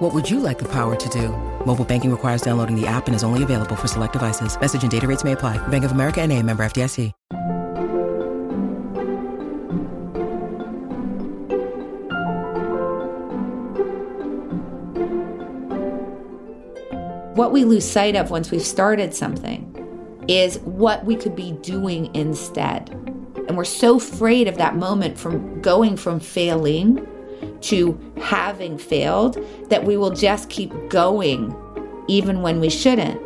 What would you like the power to do? Mobile banking requires downloading the app and is only available for select devices. Message and data rates may apply. Bank of America and a member FDIC. What we lose sight of once we've started something is what we could be doing instead. And we're so afraid of that moment from going from failing to having failed that we will just keep going even when we shouldn't.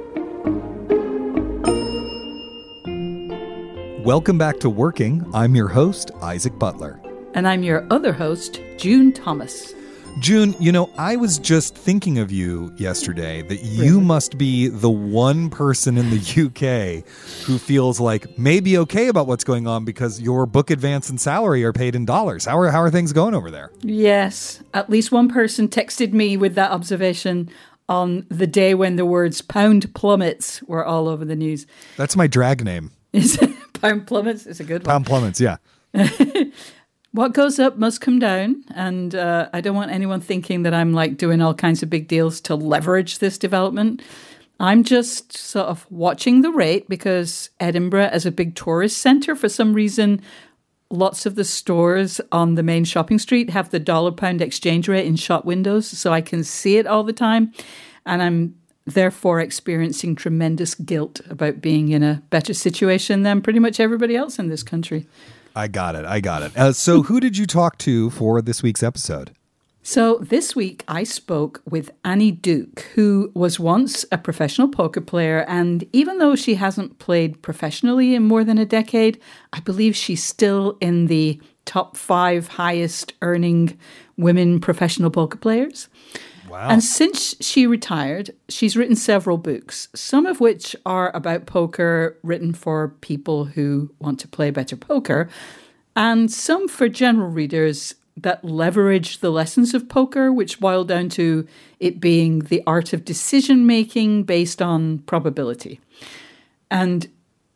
Welcome back to Working. I'm your host, Isaac Butler. And I'm your other host, June Thomas. June, you know, I was just thinking of you yesterday that you must be the one person in the UK who feels like maybe okay about what's going on because your book advance and salary are paid in dollars. How are, how are things going over there? Yes, at least one person texted me with that observation on the day when the words pound plummets were all over the news. That's my drag name. Is it pound plummets? It's a good one. Pound plummets, yeah. what goes up must come down. And uh, I don't want anyone thinking that I'm like doing all kinds of big deals to leverage this development. I'm just sort of watching the rate because Edinburgh, as a big tourist centre, for some reason, lots of the stores on the main shopping street have the dollar pound exchange rate in shop windows. So I can see it all the time. And I'm therefore experiencing tremendous guilt about being in a better situation than pretty much everybody else in this country. I got it. I got it. Uh, so, who did you talk to for this week's episode? So, this week I spoke with Annie Duke, who was once a professional poker player. And even though she hasn't played professionally in more than a decade, I believe she's still in the top five highest earning women professional poker players. Wow. And since she retired, she's written several books, some of which are about poker, written for people who want to play better poker, and some for general readers that leverage the lessons of poker, which boil down to it being the art of decision making based on probability. And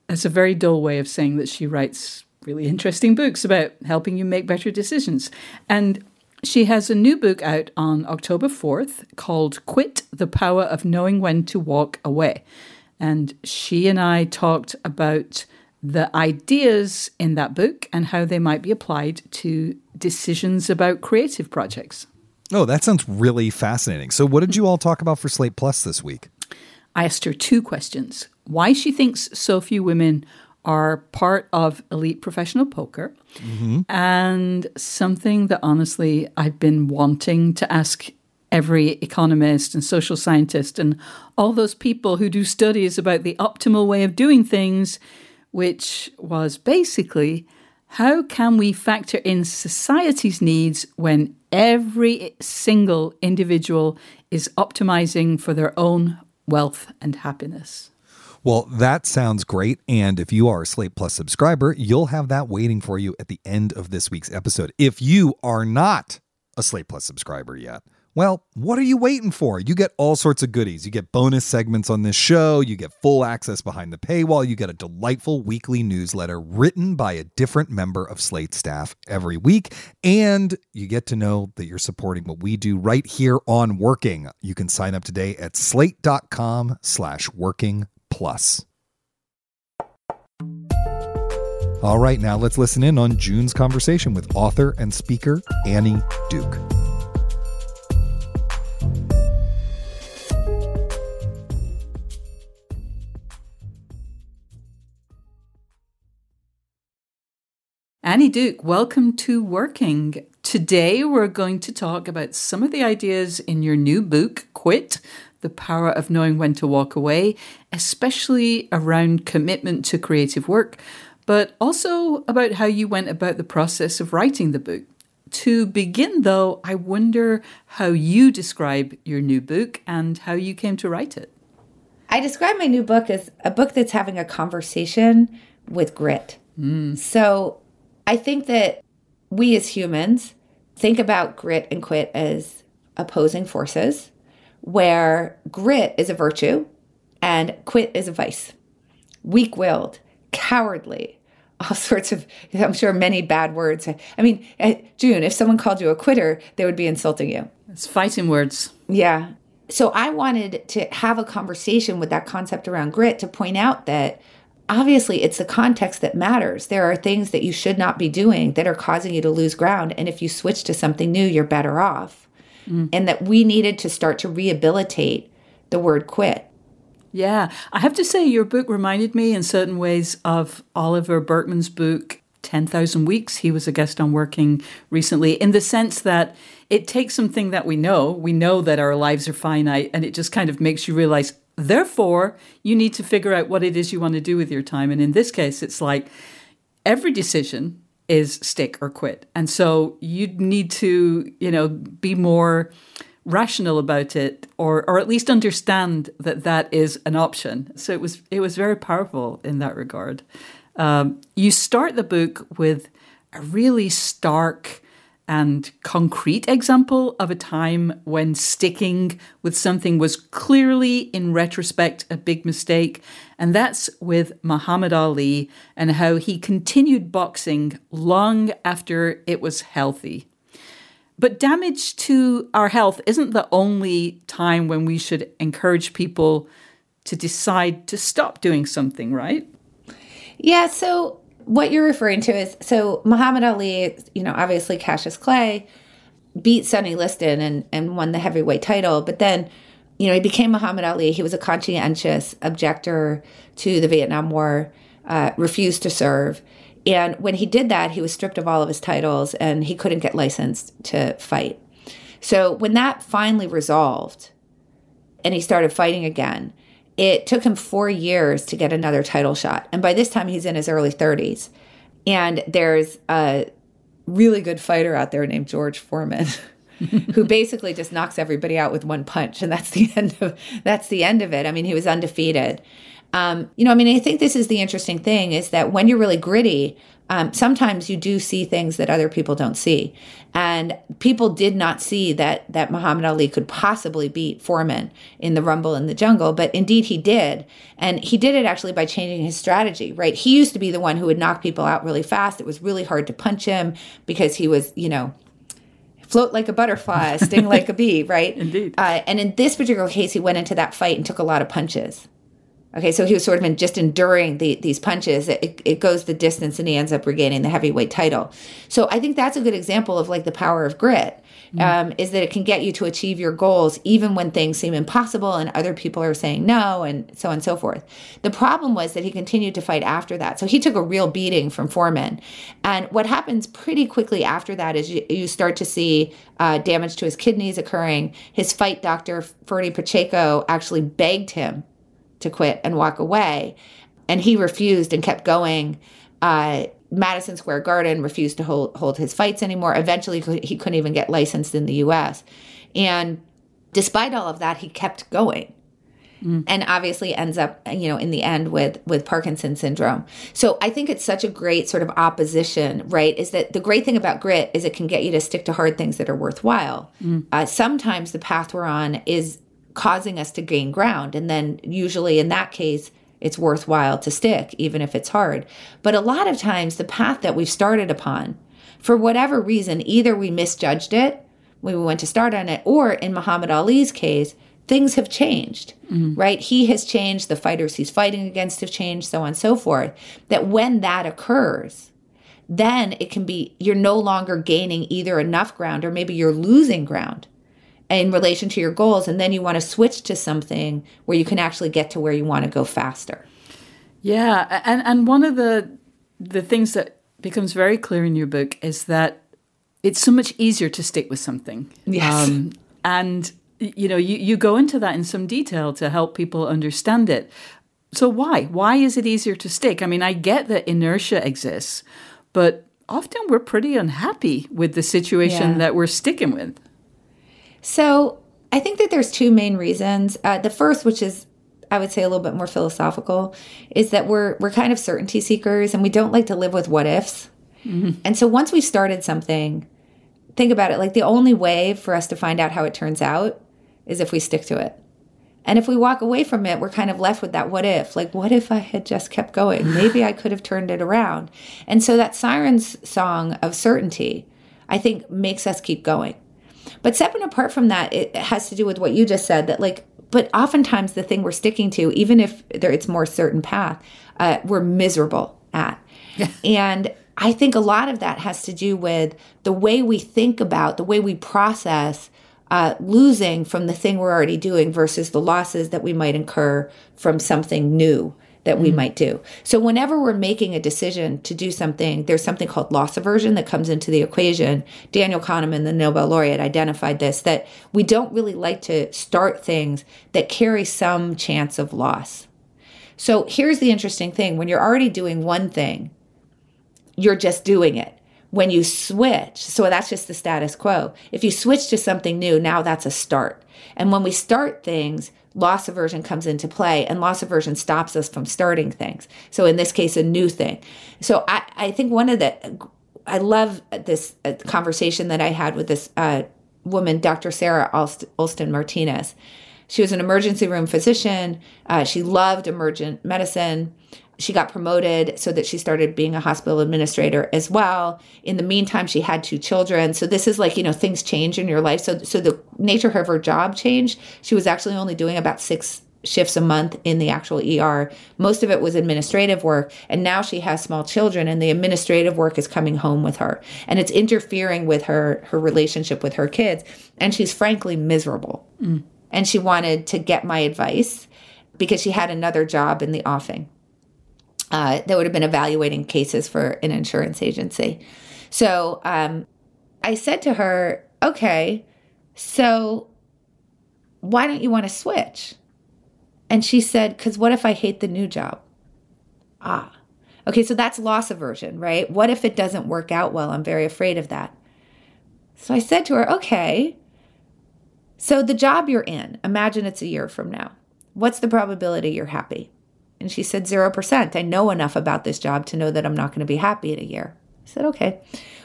it's a very dull way of saying that she writes really interesting books about helping you make better decisions. And she has a new book out on October 4th called Quit the Power of Knowing When to Walk Away. And she and I talked about the ideas in that book and how they might be applied to decisions about creative projects. Oh, that sounds really fascinating. So, what did you all talk about for Slate Plus this week? I asked her two questions why she thinks so few women are part of elite professional poker, mm-hmm. and something that honestly I've been wanting to ask every economist and social scientist and all those people who do studies about the optimal way of doing things, which was basically how can we factor in society's needs when every single individual is optimizing for their own wealth and happiness? Well, that sounds great. And if you are a Slate Plus subscriber, you'll have that waiting for you at the end of this week's episode. If you are not a Slate Plus subscriber yet, well, what are you waiting for? You get all sorts of goodies. You get bonus segments on this show, you get full access behind the paywall, you get a delightful weekly newsletter written by a different member of Slate staff every week, and you get to know that you're supporting what we do right here on Working. You can sign up today at slate.com slash working plus. All right, now let's listen in on June's conversation with author and speaker Annie Duke. Annie Duke, welcome to Working. Today we're going to talk about some of the ideas in your new book, Quit the power of knowing when to walk away, especially around commitment to creative work, but also about how you went about the process of writing the book. To begin, though, I wonder how you describe your new book and how you came to write it. I describe my new book as a book that's having a conversation with grit. Hmm. So I think that we as humans think about grit and quit as opposing forces, where grit is a virtue and quit is a vice. Weak willed, cowardly, all sorts of, I'm sure, many bad words. I mean, eh, June, if someone called you a quitter, they would be insulting you. It's fighting words. Yeah. So I wanted to have a conversation with that concept around grit to point out that obviously it's the context that matters. There are things that you should not be doing that are causing you to lose ground. And if you switch to something new, you're better off. Mm. And that we needed to start to rehabilitate the word quit. Yeah. I have to say, your book reminded me in certain ways of Oliver Burkeman's book, 10,000 Weeks. He was a guest on Working recently, in the sense that it takes something that we know, we know that our lives are finite, and it just kind of makes you realize, therefore, you need to figure out what it is you want to do with your time. And in this case, it's like every decision is stick or quit. And so you need to, you know, be more rational about it or or at least understand that that is an option so it was it was very powerful in that regard um, you start the book with a really stark and concrete example of a time when sticking with something was clearly, in retrospect, a big mistake. And that's with Muhammad Ali and how he continued boxing long after it was healthy. But damage to our health isn't the only time when we should encourage people to decide to stop doing something, right? Yeah. So what you're referring to is so Muhammad Ali, you know, obviously Cassius Clay beat Sonny Liston and, and won the heavyweight title, but then, you know, he became Muhammad Ali. He was a conscientious objector to the Vietnam War, uh, refused to serve. And when he did that, he was stripped of all of his titles and he couldn't get licensed to fight. So when that finally resolved and he started fighting again, it took him four years to get another title shot. And by this time, he's in his early 30s. And there's a really good fighter out there named George Foreman. who basically just knocks everybody out with one punch and that's the end of that's the end of it i mean he was undefeated um, you know i mean i think this is the interesting thing is that when you're really gritty um, sometimes you do see things that other people don't see. And people did not see that that Muhammad Ali could possibly beat Foreman in the Rumble in the Jungle, but indeed he did. And he did it actually by changing his strategy, right? He used to be the one who would knock people out really fast. It was really hard to punch him because he was, you know, float like a butterfly, sting like a bee, right? Indeed. Uh, and in this particular case, he went into that fight and took a lot of punches. Okay, so he was sort of in just enduring the, these punches. It, it goes the distance and he ends up regaining the heavyweight title. So I think that's a good example of like the power of grit. Mm. Um, is that it can get you to achieve your goals even when things seem impossible and other people are saying no and so on and so forth. The problem was that he continued to fight after that. So he took a real beating from Foreman. And what happens pretty quickly after that is you, you start to see uh, damage to his kidneys occurring. His fight doctor, Ferdy Pacheco, actually begged him to quit and walk away. And he refused and kept going. Uh, Madison Square Garden refused to hold, hold his fights anymore. Eventually, he couldn't even get licensed in the US. And despite all of that, he kept going. Mm. And obviously ends up, you know, in the end with with Parkinson's syndrome. So I think it's such a great sort of opposition, right? Is that the great thing about grit is it can get you to stick to hard things that are worthwhile. Mm. Uh, sometimes the path we're on is causing us to gain ground. And then, usually in that case, it's worthwhile to stick, even if it's hard. But a lot of times, the path that we've started upon, for whatever reason, either we misjudged it when we went to start on it, or in Muhammad Ali's case, things have changed, mm-hmm. right? He has changed, the fighters he's fighting against have changed, so on and so forth. That when that occurs, then it can be you're no longer gaining either enough ground or maybe you're losing ground in relation to your goals and then you want to switch to something where you can actually get to where you want to go faster. Yeah and and one of the the things that becomes very clear in your book is that it's so much easier to stick with something. Yes. Um, and you know you, you go into that in some detail to help people understand it. So why? Why is it easier to stick? I mean i get that inertia exists but often we're pretty unhappy with the situation yeah. that we're sticking with so I think that there's two main reasons. Uh, the first, which is I would say a little bit more philosophical, is that we're we're kind of certainty seekers and we don't like to live with what ifs. Mm-hmm. And so once we've started something, think about it like the only way for us to find out how it turns out is if we stick to it. And if we walk away from it, we're kind of left with that what if. Like, what if I had just kept going? Maybe I could have turned it around. And so that Sirens song of certainty, I think, makes us keep going. But separate apart from that, it has to do with what you just said that, like, but oftentimes the thing we're sticking to, even if there, it's more certain path, uh, we're miserable at. And I think a lot of that has to do with the way we think about, the way we process uh, losing from the thing we're already doing versus the losses that we might incur from something new that we mm. might do. So whenever we're making a decision to do something, there's something called loss aversion that comes into the equation. Daniel Kahneman, the Nobel laureate, identified this that we don't really like to start things that carry some chance of loss. So here's the interesting thing when you're already doing one thing, you're just doing it when you switch, so that's just the status quo. If you switch to something new, now that's a start. And when we start things, loss aversion comes into play, and loss aversion stops us from starting things. So in this case, a new thing. So I, I think one of the, I love this uh, conversation that I had with this uh, woman, Dr. Sarah Olston Martinez. She was an emergency room physician. Uh, she loved emergent medicine she got promoted so that she started being a hospital administrator as well. In the meantime, she had two children. So this is like, you know, things change in your life. So so the nature of her job changed. She was actually only doing about 6 shifts a month in the actual ER. Most of it was administrative work, and now she has small children and the administrative work is coming home with her. And it's interfering with her her relationship with her kids, and she's frankly miserable. Mm. And she wanted to get my advice because she had another job in the offing uh, that would have been evaluating cases for an insurance agency. So um, I said to her, okay, so why don't you want to switch? And she said, because what if I hate the new job? Ah, okay, so that's loss aversion, right? What if it doesn't work out well? I'm very afraid of that. So I said to her, okay, so the job you're in, imagine it's a year from now. What's the probability you're happy? And she said, 0%. I know enough about this job to know that I'm not going to be happy in a year. I said, okay.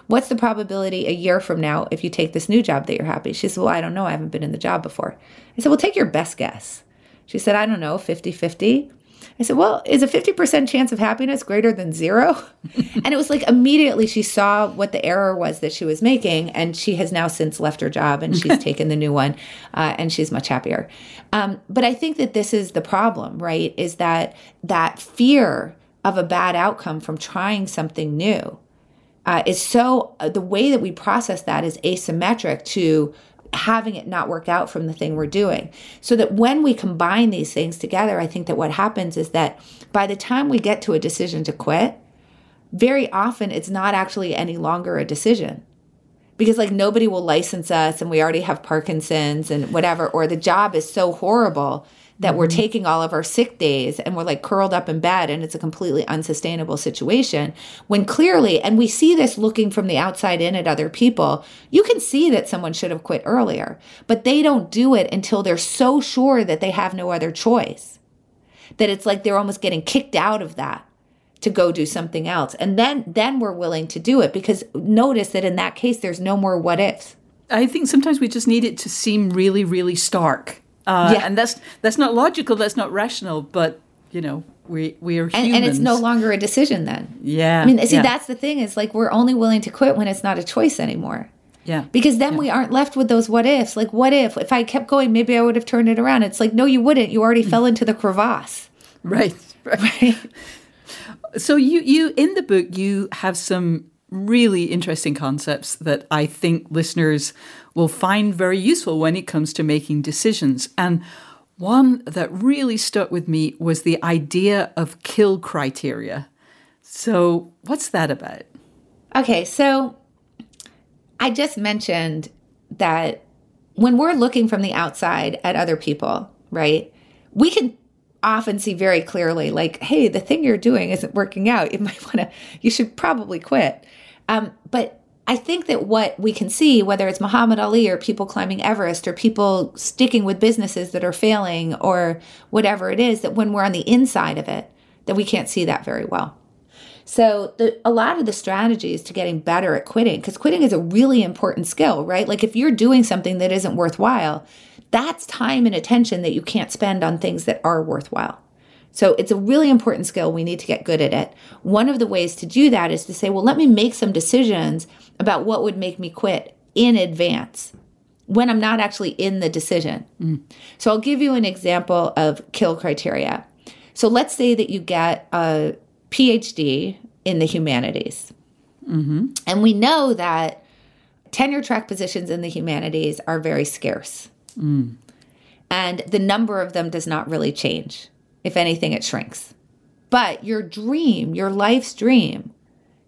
What's the probability a year from now if you take this new job that you're happy? She said, well, I don't know. I haven't been in the job before. I said, well, take your best guess. She said, I don't know, 50 50. I said, Well, is a 50% chance of happiness greater than zero? and it was like immediately she saw what the error was that she was making. And she has now since left her job and she's taken the new one uh, and she's much happier. Um, but I think that this is the problem, right? Is that that fear of a bad outcome from trying something new uh, is so, uh, the way that we process that is asymmetric to having it not work out from the thing we're doing. So that when we combine these things together, I think that what happens is that by the time we get to a decision to quit, very often it's not actually any longer a decision. Because like nobody will license us and we already have Parkinson's and whatever, or the job is so horrible that mm-hmm. we're taking all of our sick days and we're like curled up in bed and it's a completely unsustainable situation when clearly and we see this looking from the outside in at other people you can see that someone should have quit earlier but they don't do it until they're so sure that they have no other choice that it's like they're almost getting kicked out of that to go do something else and then then we're willing to do it because notice that in that case there's no more what ifs I think sometimes we just need it to seem really, really stark. Uh, yeah. And that's that's not logical. That's not rational. But you know, we we are and, and, it's no longer a decision then. Yeah. I mean, see, yeah. that's the thing is like we're only willing to quit when it's not a choice anymore. Yeah. Because then yeah. we aren't left with those what ifs. Like, what if if I kept going, maybe I would have turned it around. It's like, no, you wouldn't. You already fell into the crevasse. Right. Right. right. So you you in the book you have some really interesting concepts that I think listeners will find very useful when it comes to making decisions. And one that really stuck with me was the idea of kill criteria. So, what's that about? Okay, so I just mentioned that when we're looking from the outside at other people, right, we can often see very clearly, like, hey, the thing you're doing isn't working out. You might want to, you should probably quit. Um, but I think that what we can see, whether it's Muhammad Ali or people climbing Everest or people sticking with businesses that are failing or whatever it is, that when we're on the inside of it, that we can't see that very well. So the, a lot of the strategies to getting better at quitting, because quitting is a really important skill, right? Like if you're doing something that isn't worthwhile, that's time and attention that you can't spend on things that are worthwhile. So it's a really important skill. We need to get good at it. One of the ways to do that is to say, well, let me make some decisions about what would make me quit in advance when I'm not actually in the decision. Mm. So I'll give you an example of kill criteria. So let's say that you get a PhD in the humanities. Mm-hmm. And we know that tenure track positions in the humanities are very scarce. Mm. And the number of them does not really change. If anything, it shrinks. But your dream, your life's dream,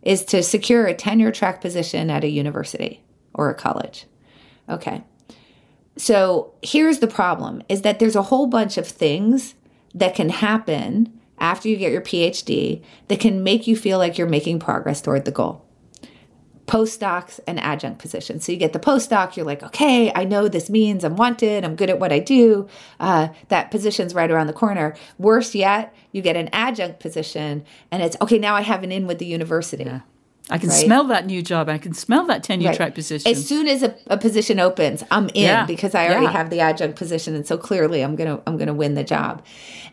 is to secure a tenure track position at a university or a college. Okay. So here's the problem is that there's a whole bunch of things that can happen after you get your PhD that can make you feel like you're making progress toward the goal postdocs and adjunct positions. So you get the postdoc, you're like, okay, I know this means I'm wanted, I'm good at what I do. Uh, that position's right around the corner. Worse yet, you get an adjunct position, and it's okay. Now I have an in with the university. Yeah. I can right? smell that new job. I can smell that tenure right. track position. As soon as a, a position opens, I'm in yeah. because I already yeah. have the adjunct position, and so clearly I'm gonna I'm gonna win the job.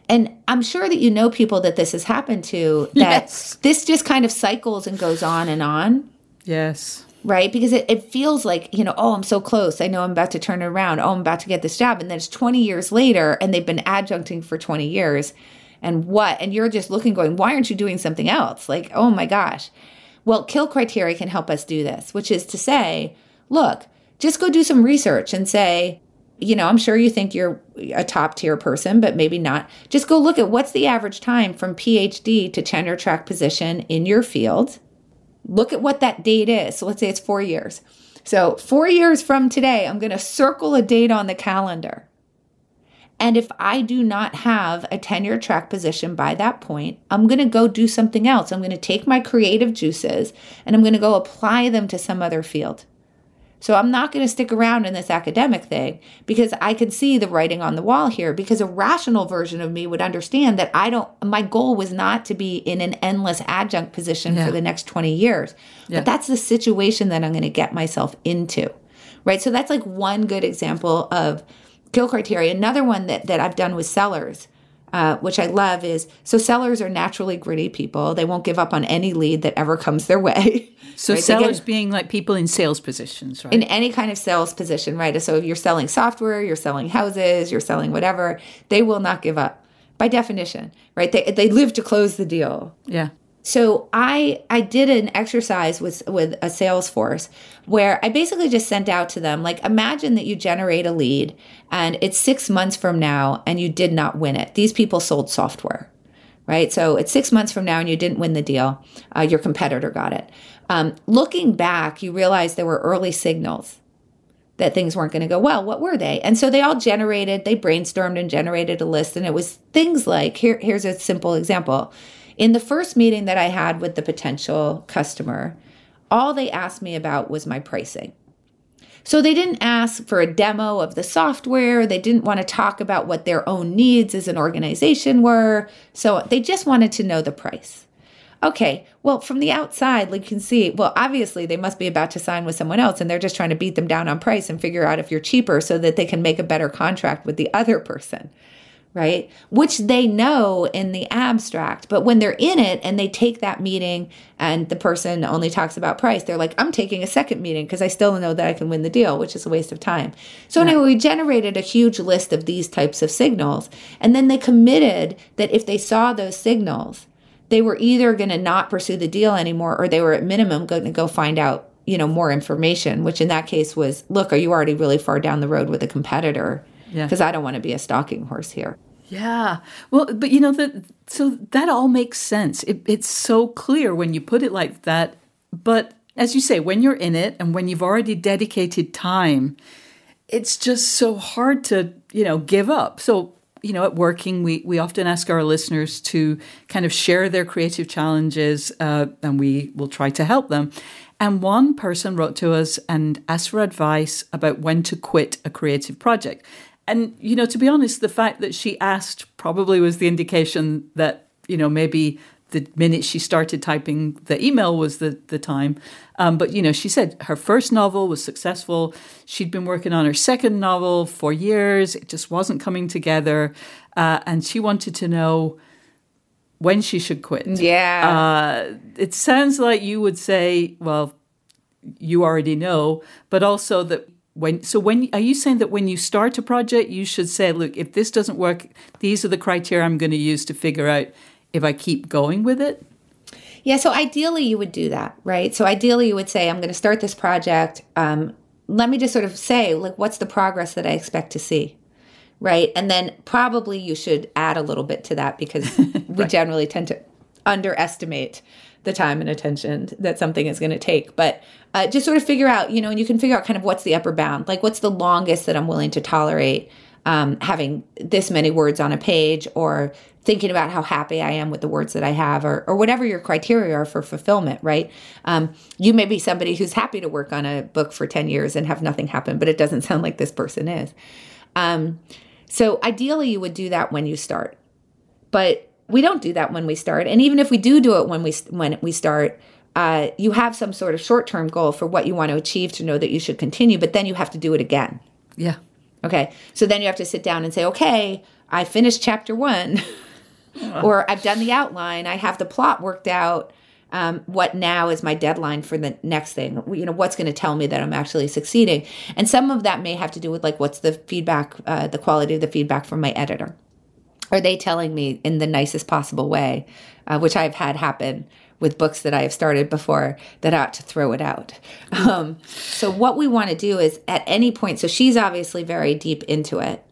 And I'm sure that you know people that this has happened to. That yes. this just kind of cycles and goes on and on. Yes. Right? Because it, it feels like, you know, oh, I'm so close. I know I'm about to turn around. Oh, I'm about to get this job. And then it's 20 years later and they've been adjuncting for 20 years. And what? And you're just looking, going, why aren't you doing something else? Like, oh my gosh. Well, kill criteria can help us do this, which is to say, look, just go do some research and say, you know, I'm sure you think you're a top tier person, but maybe not. Just go look at what's the average time from PhD to tenure track position in your field Look at what that date is. So let's say it's four years. So, four years from today, I'm going to circle a date on the calendar. And if I do not have a tenure track position by that point, I'm going to go do something else. I'm going to take my creative juices and I'm going to go apply them to some other field. So I'm not going to stick around in this academic thing because I can see the writing on the wall here because a rational version of me would understand that I don't my goal was not to be in an endless adjunct position yeah. for the next 20 years. Yeah. But that's the situation that I'm going to get myself into. Right? So that's like one good example of kill criteria. Another one that that I've done with sellers uh, which I love, is so sellers are naturally gritty people. They won't give up on any lead that ever comes their way. So right? sellers get, being like people in sales positions, right? In any kind of sales position, right? So if you're selling software, you're selling houses, you're selling whatever, they will not give up by definition, right? They they live to close the deal. Yeah. So I I did an exercise with with a sales force where I basically just sent out to them like imagine that you generate a lead and it's 6 months from now and you did not win it. These people sold software. Right? So it's 6 months from now and you didn't win the deal. Uh, your competitor got it. Um, looking back, you realize there were early signals that things weren't going to go well. What were they? And so they all generated, they brainstormed and generated a list and it was things like here here's a simple example in the first meeting that I had with the potential customer, all they asked me about was my pricing. So they didn't ask for a demo of the software. They didn't want to talk about what their own needs as an organization were. So they just wanted to know the price. Okay, well, from the outside, like you can see, well, obviously they must be about to sign with someone else and they're just trying to beat them down on price and figure out if you're cheaper so that they can make a better contract with the other person right? Which they know in the abstract. But when they're in it and they take that meeting and the person only talks about price, they're like, I'm taking a second meeting because I still know that I can win the deal, which is a waste of time. So, yeah. anyway, we generated a huge list of these types of signals. And then they committed that if they saw those signals, they were either going to not pursue the deal anymore or they were at minimum going to go find out you know more information which in that case was look are you already really far down the road with a competitor because yeah. I don't want to be a stalking horse here. Yeah. Well, but you know that so that all makes sense. It, it's so clear when you put it like that. But as you say, when you're in it and when you've already dedicated time, it's just so hard to you know give up. So you know, at working, we we often ask our listeners to kind of share their creative challenges, uh, and we will try to help them. And one person wrote to us and asked for advice about when to quit a creative project. And, you know, to be honest, the fact that she asked probably was the indication that, you know, maybe the minute she started typing the email was the, the time. Um, but, you know, she said her first novel was successful. She'd been working on her second novel for years. It just wasn't coming together. Uh, and she wanted to know when she should quit. Yeah. Uh, it sounds like you would say, well, you already know, but also that when so when are you saying that when you start a project you should say look if this doesn't work these are the criteria i'm going to use to figure out if i keep going with it yeah so ideally you would do that right? So ideally you would say i'm going to start this project um, let me just sort of say like what's the progress that i expect to see? Right? And then probably you should add a little bit to that because we generally tend to underestimate the time and attention that something is going to take. But uh, just sort of figure out, you know, and you can figure out kind of what's the upper bound, like what's the longest that I'm willing to tolerate um, having this many words on a page or thinking about how happy I am with the words that I have or, or whatever your criteria are for fulfillment, right? Um, you may be somebody who's happy to work on a book for 10 years and have nothing happen, but it doesn't sound like this person is. Um, so ideally, you would do that when you start. But we don't do that when we start. And even if we do do it when we when we start, uh, you have some sort of short term goal for what you want to achieve to know that you should continue. But then you have to do it again. Yeah. Okay. So then you have to sit down and say, okay, I finished chapter one, or I've done the outline. I have the plot worked out. Um, what now is my deadline for the next thing you know what's going to tell me that i'm actually succeeding and some of that may have to do with like what's the feedback uh, the quality of the feedback from my editor are they telling me in the nicest possible way, uh, which I've had happen with books that I have started before that I ought to throw it out. Um, so, what we want to do is at any point, so she's obviously very deep into it.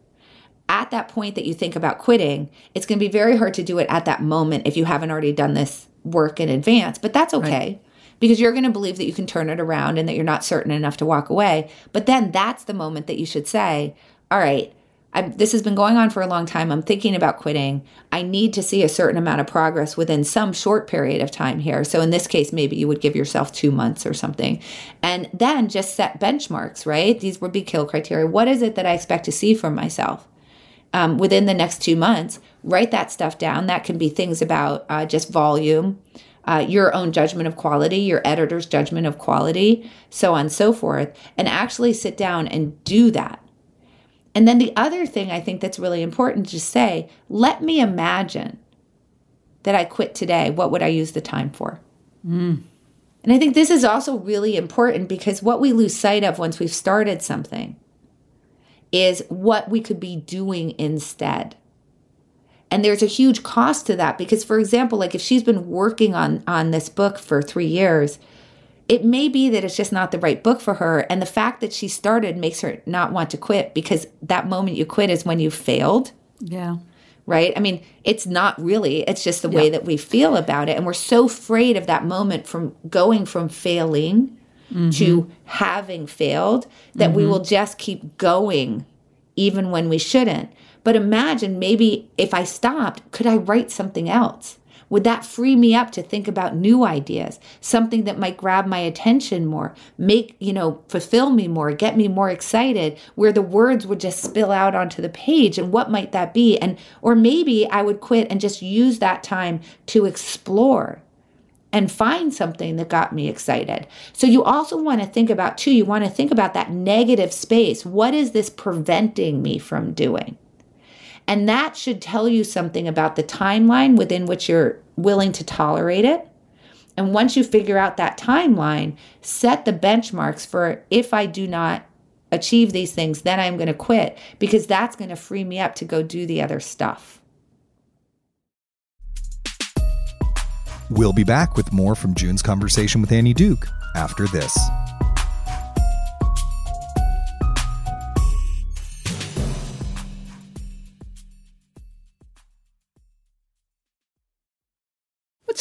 At that point that you think about quitting, it's going to be very hard to do it at that moment if you haven't already done this work in advance, but that's okay. Right. Because you're going to believe that you can turn it around and that you're not certain enough to walk away. But then that's the moment that you should say, All right, I'm, this has been going on for a long time. I'm thinking about quitting. I need to see a certain amount of progress within some short period of time here. So, in this case, maybe you would give yourself two months or something. And then just set benchmarks, right? These would be kill criteria. What is it that I expect to see from myself um, within the next two months? Write that stuff down. That can be things about uh, just volume. Uh, your own judgment of quality, your editor's judgment of quality, so on and so forth, and actually sit down and do that and then the other thing I think that's really important to say let me imagine that I quit today. What would I use the time for? Mm. And I think this is also really important because what we lose sight of once we've started something is what we could be doing instead. And there's a huge cost to that because for example, like if she's been working on on this book for 3 years, it may be that it's just not the right book for her. And the fact that she started makes her not want to quit because that moment you quit is when you failed. Yeah. Right? I mean, it's not really, it's just the yeah. way that we feel about it. And we're so afraid of that moment from going from failing mm-hmm. to having failed that mm-hmm. we will just keep going even when we shouldn't. But imagine maybe if I stopped, could I write something else? Would that free me up to think about new ideas, something that might grab my attention more, make, you know, fulfill me more, get me more excited, where the words would just spill out onto the page? And what might that be? And, or maybe I would quit and just use that time to explore and find something that got me excited. So you also want to think about, too, you want to think about that negative space. What is this preventing me from doing? And that should tell you something about the timeline within which you're willing to tolerate it. And once you figure out that timeline, set the benchmarks for if I do not achieve these things, then I'm going to quit because that's going to free me up to go do the other stuff. We'll be back with more from June's conversation with Annie Duke after this.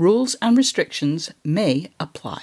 Rules and restrictions may apply.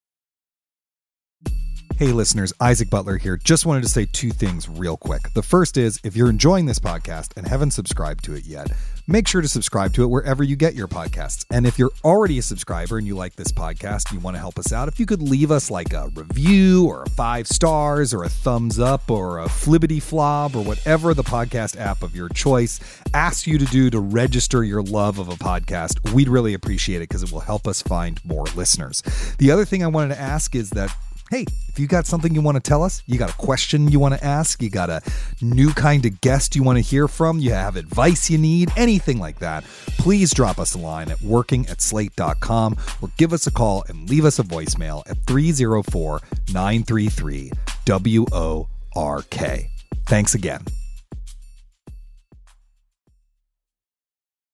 Hey, listeners, Isaac Butler here. Just wanted to say two things real quick. The first is if you're enjoying this podcast and haven't subscribed to it yet, make sure to subscribe to it wherever you get your podcasts. And if you're already a subscriber and you like this podcast, and you want to help us out, if you could leave us like a review or a five stars or a thumbs up or a flibbity flob or whatever the podcast app of your choice asks you to do to register your love of a podcast, we'd really appreciate it because it will help us find more listeners. The other thing I wanted to ask is that hey, if you got something you want to tell us, you got a question you want to ask, you got a new kind of guest you want to hear from, you have advice you need, anything like that, please drop us a line at working at slate.com or give us a call and leave us a voicemail at 304 933 WORK. Thanks again.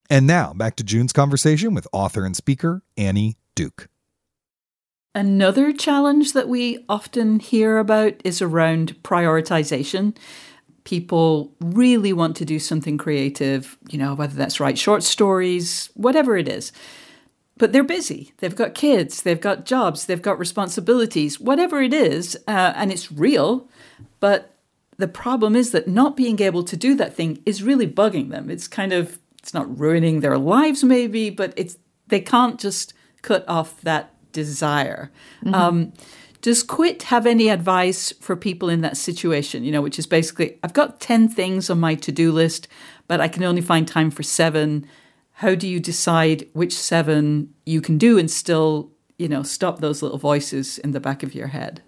And now back to June's conversation with author and speaker Annie Duke. Another challenge that we often hear about is around prioritization. People really want to do something creative, you know, whether that's write short stories, whatever it is. But they're busy. They've got kids, they've got jobs, they've got responsibilities, whatever it is, uh, and it's real. But the problem is that not being able to do that thing is really bugging them. It's kind of it's not ruining their lives maybe, but it's they can't just cut off that desire. Mm-hmm. Um, does quit have any advice for people in that situation? You know, which is basically, I've got 10 things on my to do list, but I can only find time for seven. How do you decide which seven you can do and still, you know, stop those little voices in the back of your head?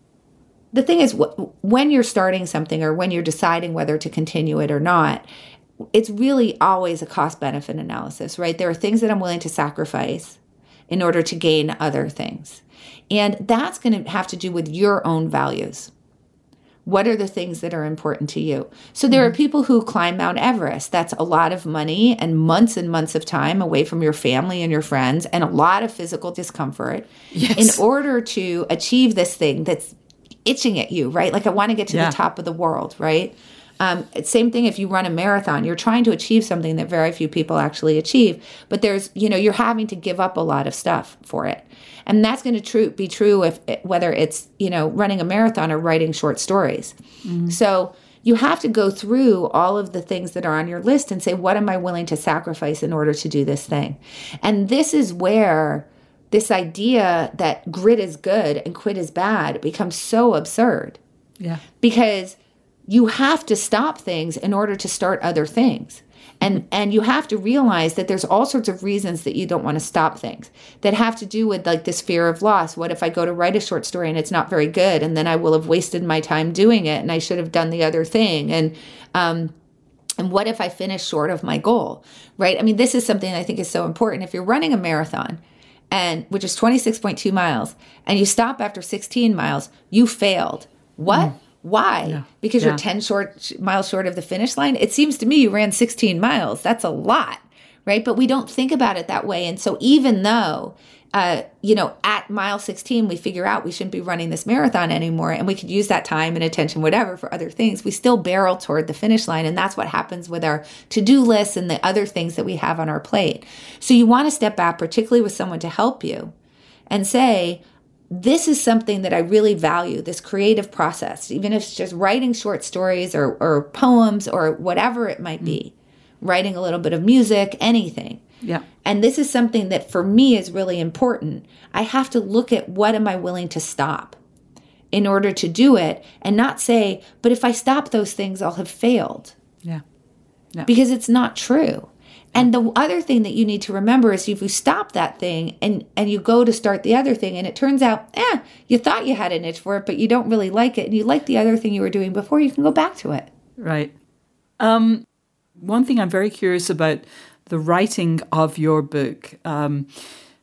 The thing is, when you're starting something or when you're deciding whether to continue it or not, it's really always a cost benefit analysis, right? There are things that I'm willing to sacrifice in order to gain other things. And that's going to have to do with your own values. What are the things that are important to you? So there are mm-hmm. people who climb Mount Everest. That's a lot of money and months and months of time away from your family and your friends and a lot of physical discomfort yes. in order to achieve this thing that's itching at you, right? Like I want to get to yeah. the top of the world, right? Um, same thing if you run a marathon, you're trying to achieve something that very few people actually achieve. But there's, you know, you're having to give up a lot of stuff for it. And that's going to true, be true if whether it's, you know, running a marathon or writing short stories. Mm-hmm. So you have to go through all of the things that are on your list and say, what am I willing to sacrifice in order to do this thing? And this is where this idea that grit is good and quit is bad becomes so absurd. Yeah. Because you have to stop things in order to start other things and and you have to realize that there's all sorts of reasons that you don't want to stop things that have to do with like this fear of loss what if i go to write a short story and it's not very good and then i will have wasted my time doing it and i should have done the other thing and um And what if I finish short of my goal? Right? I mean, this is something I think is so important. If you're running a marathon, and which is 26.2 miles, and you stop after 16 miles, you failed. What? Mm. Why? Yeah. Because yeah. you're 10 short miles short of the finish line. It seems to me you ran 16 miles. That's a lot, right? But we don't think about it that way. And so even though uh, you know, at mile 16, we figure out we shouldn't be running this marathon anymore and we could use that time and attention, whatever, for other things. We still barrel toward the finish line. And that's what happens with our to do lists and the other things that we have on our plate. So you want to step back, particularly with someone to help you, and say, this is something that I really value this creative process, even if it's just writing short stories or, or poems or whatever it might be, mm. writing a little bit of music, anything yeah. And this is something that for me is really important. I have to look at what am I willing to stop in order to do it and not say, but if I stop those things, I'll have failed. Yeah. yeah. Because it's not true. And the other thing that you need to remember is if you stop that thing and and you go to start the other thing and it turns out, eh, you thought you had an itch for it, but you don't really like it and you like the other thing you were doing before, you can go back to it. Right. Um, one thing I'm very curious about the writing of your book. Um,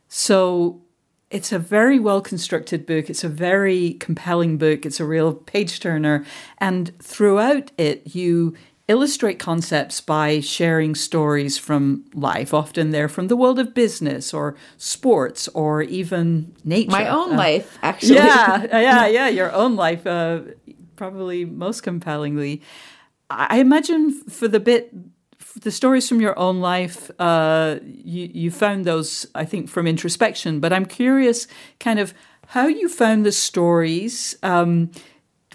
so it's a very well constructed book. It's a very compelling book. It's a real page turner. And throughout it, you illustrate concepts by sharing stories from life. Often they're from the world of business or sports or even nature. My own uh, life, actually. Yeah, yeah, yeah, your own life, uh, probably most compellingly. I imagine for the bit the stories from your own life, uh, you, you found those, I think, from introspection. But I'm curious, kind of, how you found the stories. Um,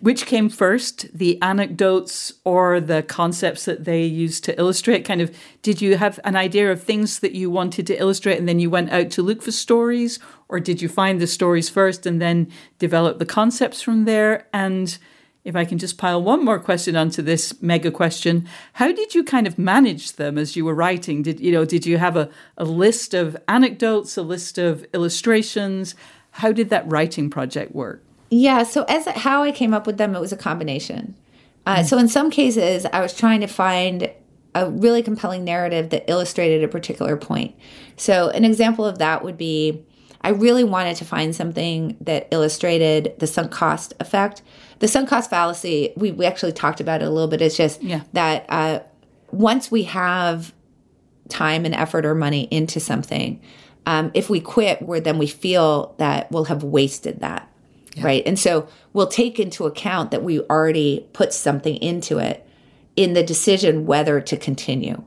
which came first, the anecdotes or the concepts that they used to illustrate? Kind of, did you have an idea of things that you wanted to illustrate and then you went out to look for stories? Or did you find the stories first and then develop the concepts from there? And if I can just pile one more question onto this mega question, how did you kind of manage them as you were writing? Did you know, did you have a, a list of anecdotes, a list of illustrations? How did that writing project work? Yeah, so as how I came up with them, it was a combination. Uh, mm So in some cases, I was trying to find a really compelling narrative that illustrated a particular point. So an example of that would be I really wanted to find something that illustrated the sunk cost effect the sunk cost fallacy, we, we actually talked about it a little bit. It's just yeah. that uh, once we have time and effort or money into something, um, if we quit, where then we feel that we'll have wasted that. Yeah. Right. And so we'll take into account that we already put something into it in the decision whether to continue.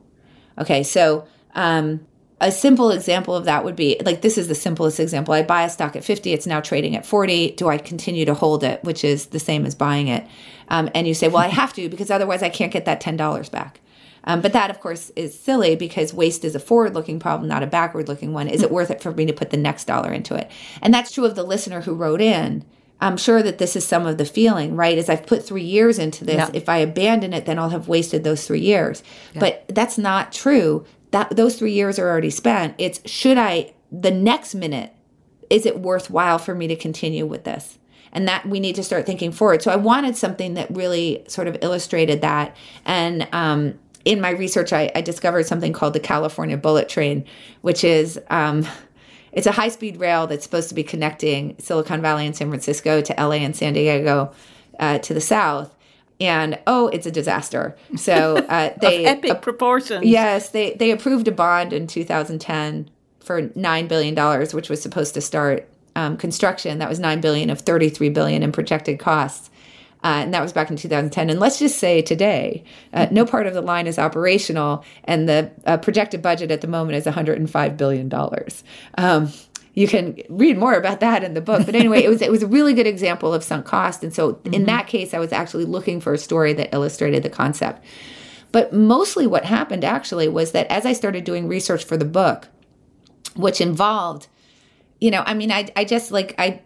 Okay. So, um, a simple example of that would be like this is the simplest example. I buy a stock at 50, it's now trading at 40. Do I continue to hold it, which is the same as buying it? Um, and you say, well, I have to because otherwise I can't get that $10 back. Um, but that, of course, is silly because waste is a forward looking problem, not a backward looking one. Is it worth it for me to put the next dollar into it? And that's true of the listener who wrote in. I'm sure that this is some of the feeling, right? Is I've put three years into this. Yeah. If I abandon it, then I'll have wasted those three years. Yeah. But that's not true that those three years are already spent. It's should I the next minute is it worthwhile for me to continue with this? And that we need to start thinking forward. So I wanted something that really sort of illustrated that. And um, in my research, I, I, discovered something called the California Bullet Train, which is um, it's a high speed rail that's supposed to be connecting Silicon Valley and San Francisco to LA and San Diego uh, to the south and oh, it's a disaster. So uh, they epic proportions. Yes, they they approved a bond in 2010 for nine billion dollars, which was supposed to start um, construction. That was nine billion of 33 billion in projected costs. Uh, and that was back in 2010. And let's just say today, uh, no part of the line is operational, and the uh, projected budget at the moment is 105 billion dollars. Um, you can read more about that in the book. But anyway, it was it was a really good example of sunk cost. And so mm-hmm. in that case, I was actually looking for a story that illustrated the concept. But mostly what happened actually was that as I started doing research for the book, which involved, you know, I mean, I, I just like, I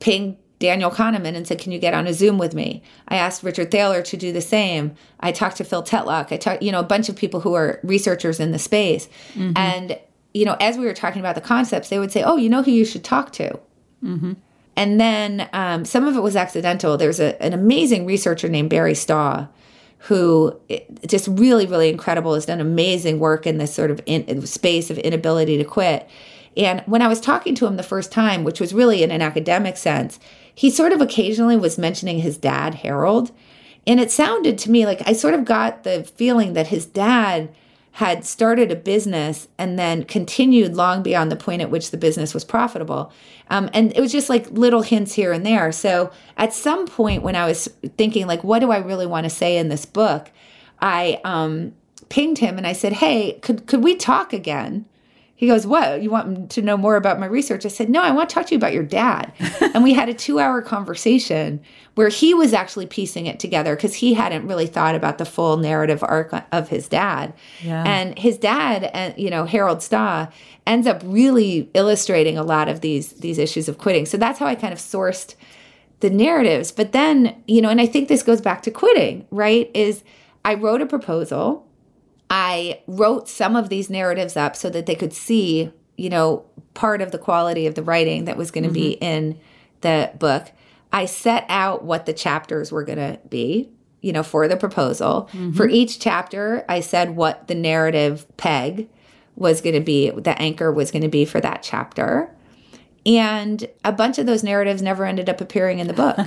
pinged Daniel Kahneman and said, Can you get on a Zoom with me? I asked Richard Thaler to do the same. I talked to Phil Tetlock. I talked, you know, a bunch of people who are researchers in the space. Mm-hmm. And you know, as we were talking about the concepts, they would say, "Oh, you know who you should talk to." Mm-hmm. And then um, some of it was accidental. There's a, an amazing researcher named Barry Staw, who just really, really incredible, has done amazing work in this sort of in, space of inability to quit. And when I was talking to him the first time, which was really in an academic sense, he sort of occasionally was mentioning his dad, Harold. And it sounded to me like I sort of got the feeling that his dad had started a business and then continued long beyond the point at which the business was profitable. Um, and it was just like little hints here and there. So at some point when I was thinking, like, what do I really want to say in this book? I um, pinged him and I said, hey, could, could we talk again? He goes, What? You want to know more about my research? I said, No, I want to talk to you about your dad. and we had a two hour conversation where he was actually piecing it together because he hadn't really thought about the full narrative arc of his dad. Yeah. And his dad, and you know, Harold Staw, ends up really illustrating a lot of these these issues of quitting. So that's how I kind of sourced the narratives. But then, you know, and I think this goes back to quitting, right? Is I wrote a proposal I wrote some of these narratives up so that they could see, you know, part of the quality of the writing that was going to mm-hmm. be in the book. I set out what the chapters were going to be, you know, for the proposal. Mm-hmm. For each chapter, I said what the narrative peg was going to be, the anchor was going to be for that chapter. And a bunch of those narratives never ended up appearing in the book.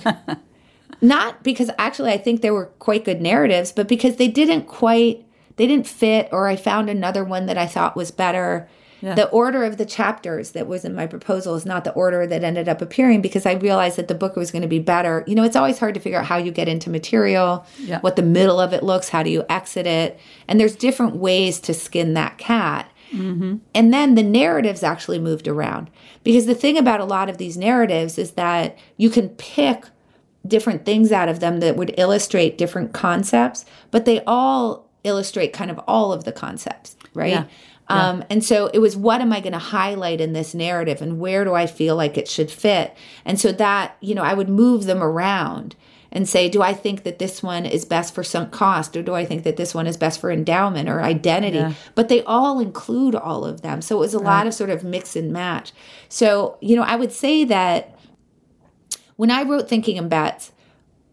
Not because actually I think they were quite good narratives, but because they didn't quite they didn't fit or I found another one that I thought was better. Yeah. The order of the chapters that was in my proposal is not the order that ended up appearing because I realized that the book was going to be better. You know, it's always hard to figure out how you get into material, yeah. what the middle of it looks, how do you exit it. And there's different ways to skin that cat. Mm-hmm. And then the narratives actually moved around. Because the thing about a lot of these narratives is that you can pick different things out of them that would illustrate different concepts, but they all illustrate kind of all of the concepts, right? Yeah. Yeah. Um, and so it was what am I going to highlight in this narrative and where do I feel like it should fit? And so that, you know, I would move them around and say, do I think that this one is best for sunk cost or do I think that this one is best for endowment or identity? Yeah. But they all include all of them. So it was a right. lot of sort of mix and match. So, you know, I would say that when I wrote Thinking in Bets,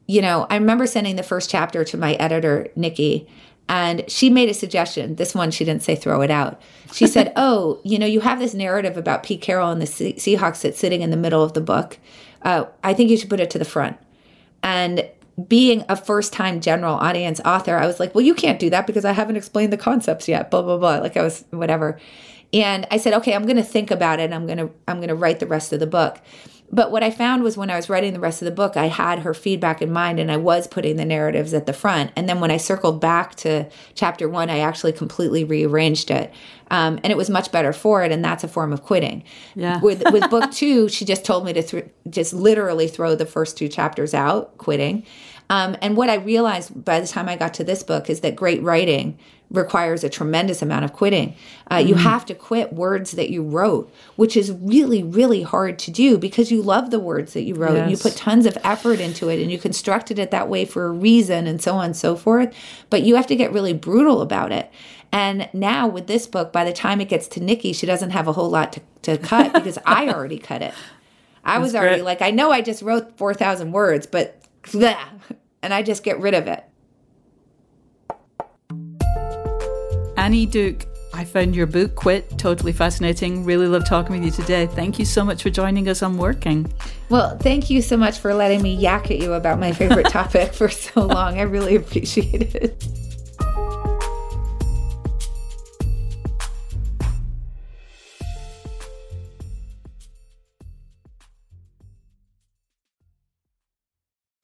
you know, I remember sending the first chapter to my editor, Nikki, and she made a suggestion. This one, she didn't say throw it out. She said, Oh, you know, you have this narrative about Pete Carroll and the Seahawks that's sitting in the middle of the book. Uh, I think you should put it to the front. And being a first time general audience author, I was like, Well, you can't do that because I haven't explained the concepts yet, blah, blah, blah. Like I was, whatever. And I said, Okay, I'm going to think about it. I'm going to, I'm going to write the rest of the book. But what I found was when I was writing the rest of the book, I had her feedback in mind and I was putting the narratives at the front. And then when I circled back to chapter one, I actually completely rearranged it. Um, and it was much better for it. And that's a form of quitting. Yeah. with, with book two, she just told me to th- just literally throw the first two chapters out, quitting. Um, and what I realized by the time I got to this book is that great writing requires a tremendous amount of quitting. Uh, mm-hmm. You have to quit words that you wrote, which is really, really hard to do because you love the words that you wrote yes. and you put tons of effort into it and you constructed it that way for a reason and so on and so forth. But you have to get really brutal about it. And now with this book, by the time it gets to Nikki, she doesn't have a whole lot to, to cut because I already cut it. I That's was already great. like, I know I just wrote 4,000 words, but and I just get rid of it. Annie Duke, I found your book, Quit, totally fascinating. Really love talking with you today. Thank you so much for joining us on Working. Well, thank you so much for letting me yak at you about my favorite topic for so long. I really appreciate it.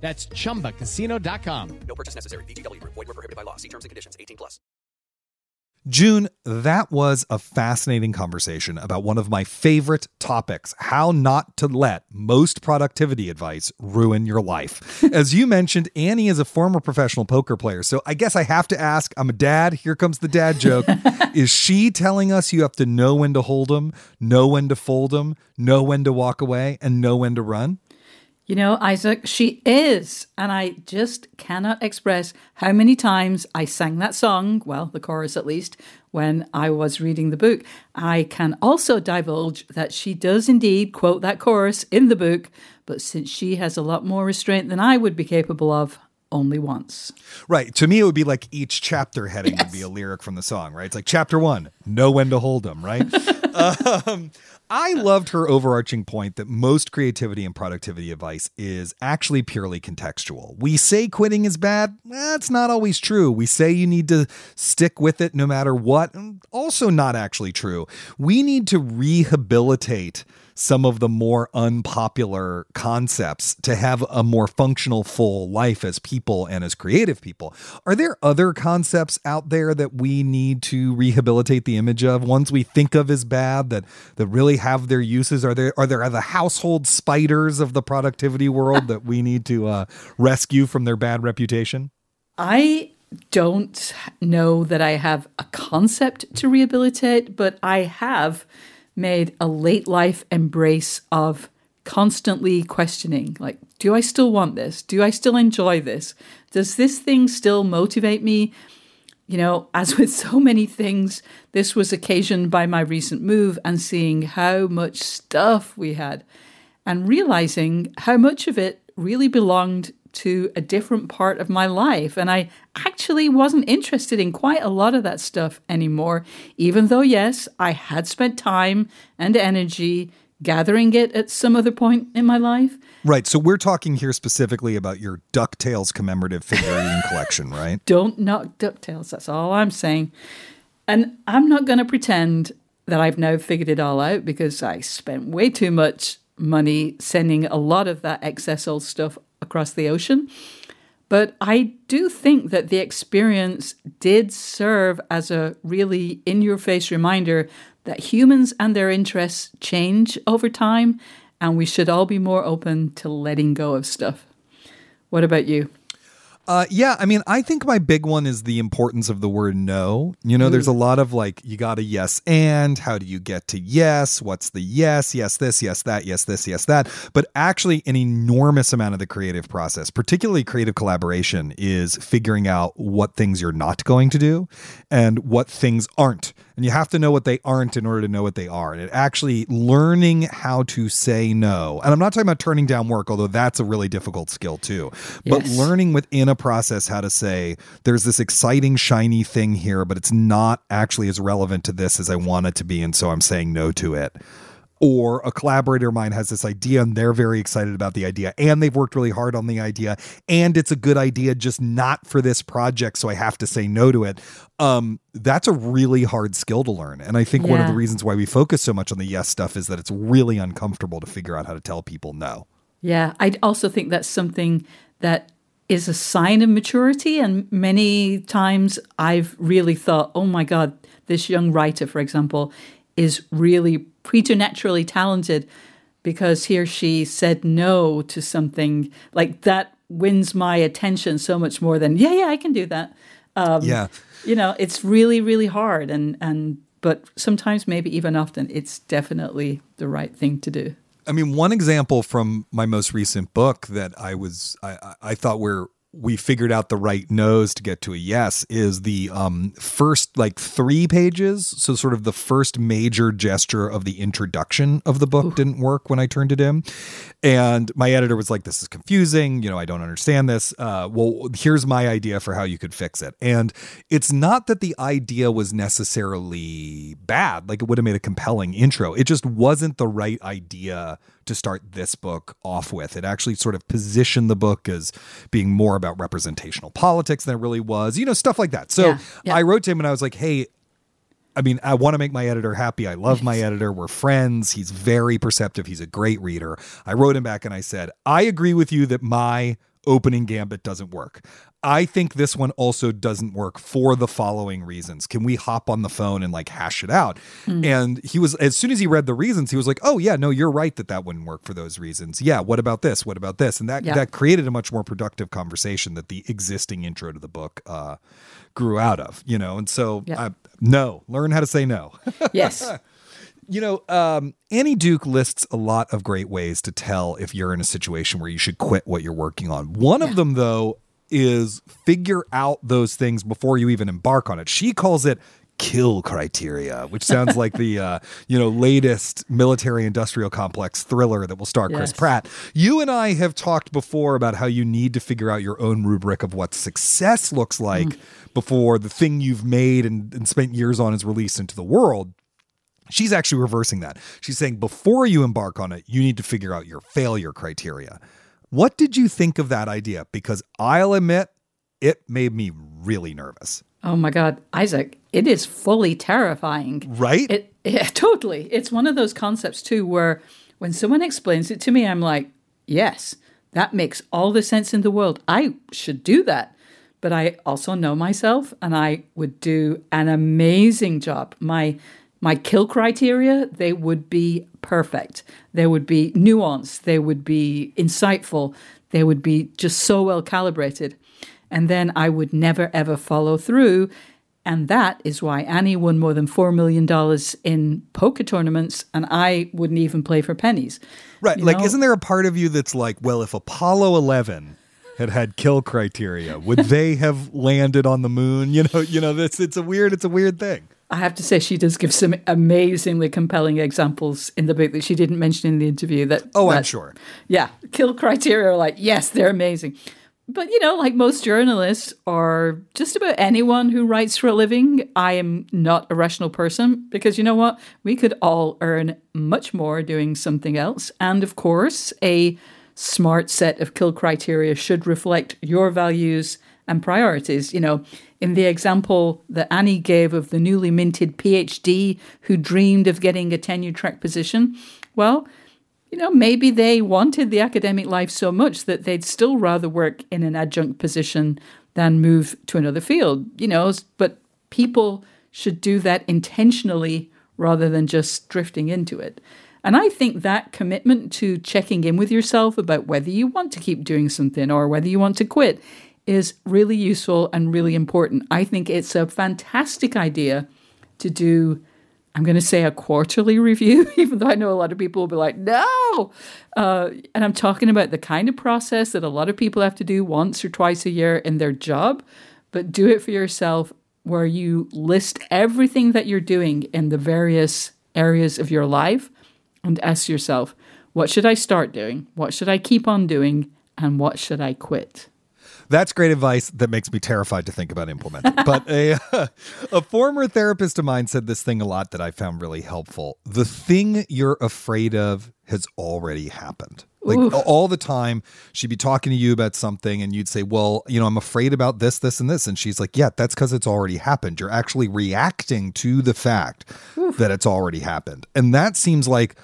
That's ChumbaCasino.com. No purchase necessary. VGW. Void were prohibited by law. See terms and conditions. 18 plus. June, that was a fascinating conversation about one of my favorite topics how not to let most productivity advice ruin your life. As you mentioned, Annie is a former professional poker player. So I guess I have to ask I'm a dad. Here comes the dad joke. is she telling us you have to know when to hold them, know when to fold them, know when to walk away, and know when to run? You know, Isaac, she is. And I just cannot express how many times I sang that song, well, the chorus at least, when I was reading the book. I can also divulge that she does indeed quote that chorus in the book, but since she has a lot more restraint than I would be capable of, only once. Right. To me, it would be like each chapter heading yes. would be a lyric from the song, right? It's like chapter one, know when to hold them, right? um, I loved her overarching point that most creativity and productivity advice is actually purely contextual. We say quitting is bad. That's not always true. We say you need to stick with it no matter what. Also, not actually true. We need to rehabilitate some of the more unpopular concepts to have a more functional, full life as people and as creative people. Are there other concepts out there that we need to rehabilitate the image of, ones we think of as bad that that really have their uses? Are there are there the household spiders of the productivity world that we need to uh, rescue from their bad reputation? I don't know that I have a concept to rehabilitate, but I have made a late life embrace of constantly questioning like, do I still want this? Do I still enjoy this? Does this thing still motivate me? You know, as with so many things, this was occasioned by my recent move and seeing how much stuff we had and realizing how much of it really belonged to a different part of my life. And I actually wasn't interested in quite a lot of that stuff anymore, even though, yes, I had spent time and energy gathering it at some other point in my life. Right. So we're talking here specifically about your DuckTales commemorative figurine collection, right? Don't knock DuckTales. That's all I'm saying. And I'm not going to pretend that I've now figured it all out because I spent way too much money sending a lot of that excess old stuff across the ocean. But I do think that the experience did serve as a really in your face reminder that humans and their interests change over time, and we should all be more open to letting go of stuff. What about you? Uh, yeah, I mean, I think my big one is the importance of the word no. You know, there's a lot of like, you got a yes and, how do you get to yes? What's the yes? Yes, this, yes, that, yes, this, yes, that. But actually, an enormous amount of the creative process, particularly creative collaboration, is figuring out what things you're not going to do and what things aren't and you have to know what they aren't in order to know what they are. And it actually learning how to say no. And I'm not talking about turning down work, although that's a really difficult skill too. But yes. learning within a process how to say there's this exciting shiny thing here, but it's not actually as relevant to this as I want it to be, and so I'm saying no to it or a collaborator of mine has this idea and they're very excited about the idea and they've worked really hard on the idea and it's a good idea just not for this project so i have to say no to it. Um, that's a really hard skill to learn. And i think yeah. one of the reasons why we focus so much on the yes stuff is that it's really uncomfortable to figure out how to tell people no. Yeah i also think that's something that is a sign of maturity and many times i've really thought oh my god this young writer for example is really preternaturally talented because he or she said no to something like that wins my attention so much more than yeah yeah I can do that. Um, yeah, you know it's really really hard and and but sometimes maybe even often it's definitely the right thing to do. I mean, one example from my most recent book that I was I, I thought were we figured out the right nose to get to a yes is the um, first like three pages. So sort of the first major gesture of the introduction of the book Ooh. didn't work when I turned it in, and my editor was like, "This is confusing. You know, I don't understand this. Uh, well, here's my idea for how you could fix it." And it's not that the idea was necessarily bad; like it would have made a compelling intro. It just wasn't the right idea to start this book off with. It actually sort of positioned the book as being more about representational politics than it really was, you know, stuff like that. So yeah, yeah. I wrote to him and I was like, hey, I mean, I want to make my editor happy. I love my editor. We're friends. He's very perceptive. He's a great reader. I wrote him back and I said, I agree with you that my opening gambit doesn't work. I think this one also doesn't work for the following reasons. Can we hop on the phone and like hash it out? Mm. And he was, as soon as he read the reasons, he was like, oh, yeah, no, you're right that that wouldn't work for those reasons. Yeah, what about this? What about this? And that, yeah. that created a much more productive conversation that the existing intro to the book uh, grew out of, you know? And so, yeah. I, no, learn how to say no. yes. You know, um, Annie Duke lists a lot of great ways to tell if you're in a situation where you should quit what you're working on. One yeah. of them, though, is figure out those things before you even embark on it. She calls it kill criteria, which sounds like the uh, you know latest military industrial complex thriller that will star yes. Chris Pratt. You and I have talked before about how you need to figure out your own rubric of what success looks like mm. before the thing you've made and, and spent years on is released into the world. She's actually reversing that. She's saying before you embark on it, you need to figure out your failure criteria. What did you think of that idea? Because I'll admit, it made me really nervous. Oh my God, Isaac, it is fully terrifying. Right? It, yeah, totally. It's one of those concepts, too, where when someone explains it to me, I'm like, yes, that makes all the sense in the world. I should do that. But I also know myself and I would do an amazing job. My my kill criteria, they would be perfect. They would be nuanced. They would be insightful. They would be just so well calibrated. And then I would never, ever follow through. And that is why Annie won more than $4 million in poker tournaments, and I wouldn't even play for pennies. Right. You like, know? isn't there a part of you that's like, well, if Apollo 11 had had kill criteria, would they have landed on the moon? You know, you know, this, it's a weird, it's a weird thing. I have to say, she does give some amazingly compelling examples in the book that she didn't mention in the interview. That oh, that, I'm sure. Yeah, kill criteria are like yes, they're amazing. But you know, like most journalists or just about anyone who writes for a living, I am not a rational person because you know what? We could all earn much more doing something else. And of course, a smart set of kill criteria should reflect your values and priorities. You know, in the example that Annie gave of the newly minted PhD who dreamed of getting a tenure track position, well, you know, maybe they wanted the academic life so much that they'd still rather work in an adjunct position than move to another field, you know, but people should do that intentionally rather than just drifting into it. And I think that commitment to checking in with yourself about whether you want to keep doing something or whether you want to quit is really useful and really important. I think it's a fantastic idea to do. I'm going to say a quarterly review, even though I know a lot of people will be like, no. Uh, and I'm talking about the kind of process that a lot of people have to do once or twice a year in their job, but do it for yourself where you list everything that you're doing in the various areas of your life and ask yourself, what should I start doing? What should I keep on doing? And what should I quit? That's great advice that makes me terrified to think about implementing. but a, a former therapist of mine said this thing a lot that I found really helpful. The thing you're afraid of has already happened. Like Oof. all the time, she'd be talking to you about something, and you'd say, Well, you know, I'm afraid about this, this, and this. And she's like, Yeah, that's because it's already happened. You're actually reacting to the fact Oof. that it's already happened. And that seems like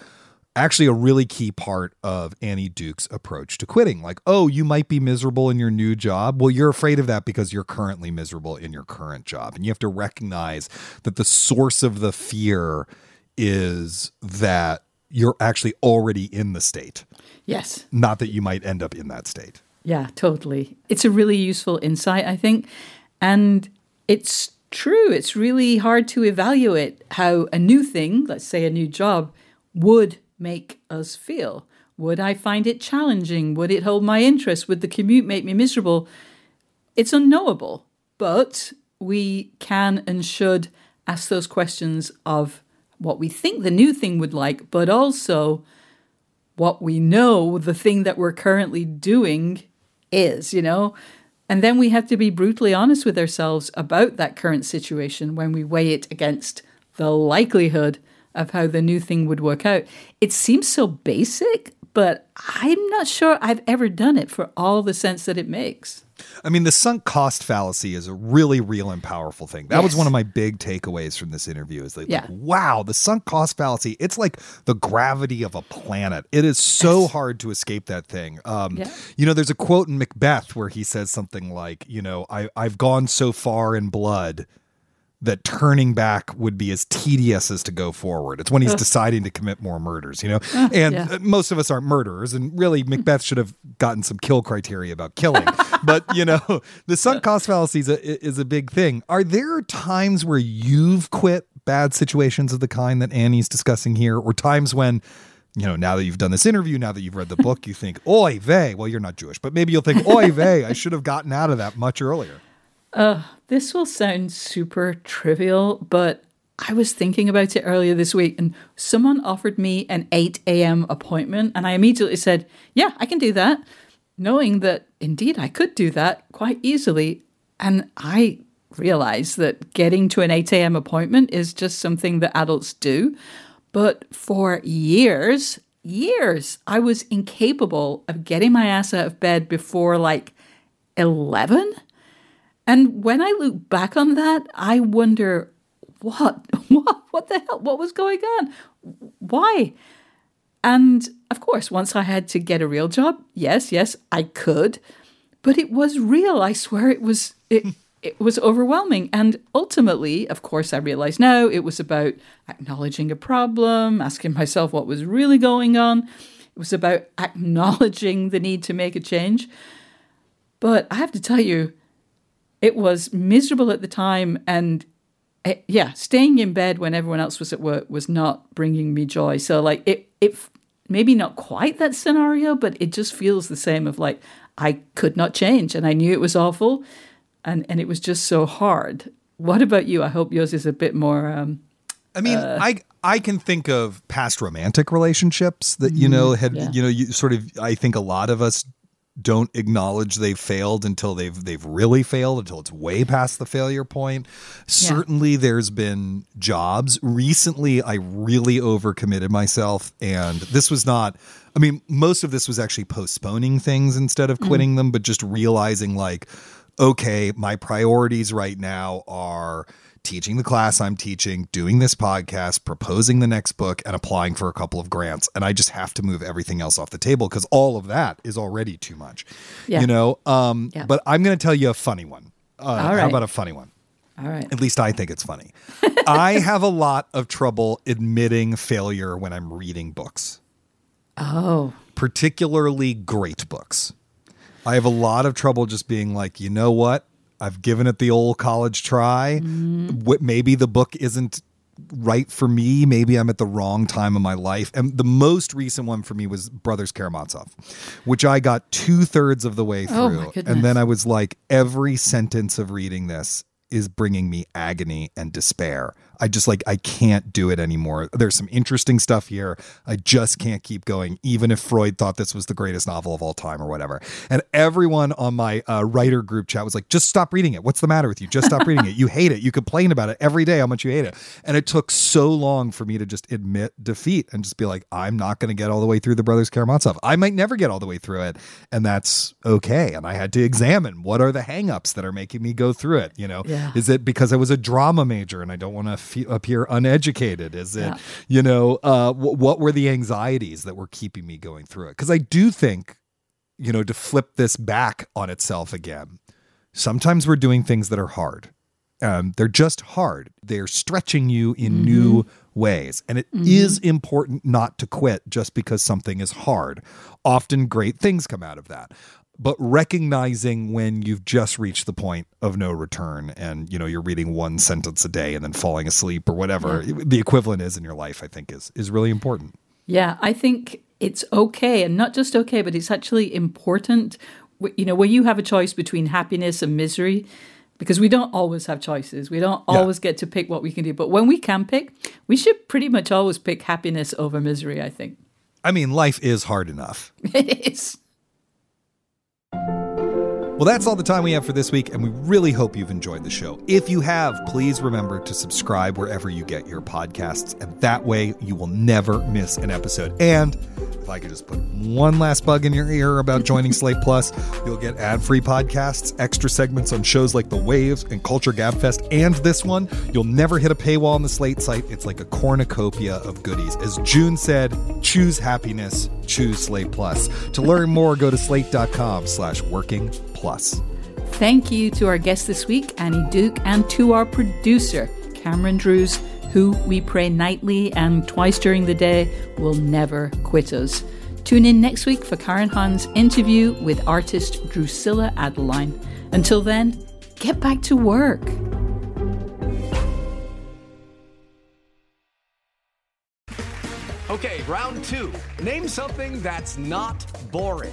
actually a really key part of Annie Duke's approach to quitting. Like, oh, you might be miserable in your new job. Well, you're afraid of that because you're currently miserable in your current job. And you have to recognize that the source of the fear is that you're actually already in the state. Yes. Not that you might end up in that state. Yeah, totally. It's a really useful insight, I think. And it's true. It's really hard to evaluate how a new thing, let's say a new job, would make us feel? Would I find it challenging? Would it hold my interest? Would the commute make me miserable? It's unknowable, but we can and should ask those questions of what we think the new thing would like, but also what we know the thing that we're currently doing is, you know? And then we have to be brutally honest with ourselves about that current situation when we weigh it against the likelihood of how the new thing would work out. It seems so basic, but I'm not sure I've ever done it for all the sense that it makes. I mean, the sunk cost fallacy is a really real and powerful thing. That was one of my big takeaways from this interview. Is like, Yeah. like, wow, the sunk cost fallacy. It's like the gravity of a planet. It is so hard to escape that thing. Um, Yeah. You know, there's a quote in Macbeth where he says something like, you know, I, I've gone so far in blood that turning back would be as tedious as to go forward. It's when he's deciding to commit more murders, you know? and yeah. uh, most of us aren't murderers. And really, Macbeth should have gotten some kill criteria about killing. but, you know, the sunk cost fallacy is a, is a big thing. Are there times where you've quit bad situations of the kind that Annie's discussing here, or times when, you know, now that you've done this interview, now that you've read the book, you think, oy vey, well, you're not Jewish, but maybe you'll think, oy vey, I should have gotten out of that much earlier. This will sound super trivial, but I was thinking about it earlier this week and someone offered me an 8 a.m. appointment. And I immediately said, Yeah, I can do that, knowing that indeed I could do that quite easily. And I realized that getting to an 8 a.m. appointment is just something that adults do. But for years, years, I was incapable of getting my ass out of bed before like 11. And when I look back on that, I wonder what, what, what the hell, what was going on? Why? And of course, once I had to get a real job, yes, yes, I could, but it was real. I swear it was, it, it was overwhelming. And ultimately, of course, I realized now it was about acknowledging a problem, asking myself what was really going on. It was about acknowledging the need to make a change. But I have to tell you, it was miserable at the time and eh, yeah staying in bed when everyone else was at work was not bringing me joy. So like it it maybe not quite that scenario but it just feels the same of like i could not change and i knew it was awful and and it was just so hard. What about you? I hope yours is a bit more um I mean, I I can think of past romantic relationships that you know had yeah. you know you sort of I think a lot of us don't acknowledge they've failed until they've they've really failed until it's way past the failure point. Certainly there's been jobs. Recently I really overcommitted myself and this was not I mean most of this was actually postponing things instead of mm. quitting them but just realizing like okay, my priorities right now are teaching the class I'm teaching, doing this podcast, proposing the next book, and applying for a couple of grants. And I just have to move everything else off the table because all of that is already too much. Yeah. You know? Um, Yeah. But I'm going to tell you a funny one. Uh, How about a funny one? all right At least I think it's funny. I have a lot of trouble admitting failure when I'm reading books oh particularly great books. I have a lot of trouble just being like, you know what? I've given it the old college try. Mm-hmm. What maybe the book isn't right for me. Maybe I'm at the wrong time of my life. And the most recent one for me was Brothers Karamazov, which I got two thirds of the way oh, through. Oh, and then I was like, every sentence of reading this is bringing me agony and despair. I just like I can't do it anymore. There's some interesting stuff here. I just can't keep going, even if Freud thought this was the greatest novel of all time or whatever. And everyone on my uh, writer group chat was like, "Just stop reading it. What's the matter with you? Just stop reading it. You hate it. You complain about it every day how much you hate it." And it took so long for me to just admit defeat and just be like, "I'm not going to get all the way through the Brothers Karamazov. I might never get all the way through it, and that's okay." And I had to examine what are the hangups that are making me go through it. You know, Yeah. is it because I was a drama major and I don't want to fe- appear uneducated? Is it, Yeah. you know, uh, wh- what were the anxieties that were keeping me going through it? Because I do think, you know, to flip this back on itself again, sometimes we're doing things that are hard. Um, they're just hard. They're stretching you in new ways. And it is important not to quit just because something is hard. Often great things come out of that. But recognizing when you've just reached the point of no return and you know you're reading one sentence a day and then falling asleep or whatever the equivalent is in your life, I think is is really important. Yeah, I think it's okay, and not just okay, but it's actually important. You know, when you have a choice between happiness and misery, because we don't always have choices. We don't Yeah. always get to pick what we can do. But when we can pick, we should pretty much always pick happiness over misery. I think I mean, life is hard enough. it is. Well, that's all the time we have for this week, and we really hope you've enjoyed the show. If you have, please remember to subscribe wherever you get your podcasts, and that way you will never miss an episode. And if I could just put one last bug in your ear about joining Slate Plus, you'll get ad free podcasts, extra segments on shows like The Waves and Culture Gabfest, and this one. You'll never hit a paywall on the Slate site. It's like a cornucopia of goodies. As June said, choose happiness, choose Slate Plus. To learn more, go to slate.com slash working plus. Thank you to our guest this week, Annie Duke, and to our producer, Cameron Drews, who we pray nightly and twice during the day will never quit us. Tune in next week for Karen Hunn's interview with artist Drusilla Adeline. Until then, get back to work. Okay, round two. Name something that's not boring.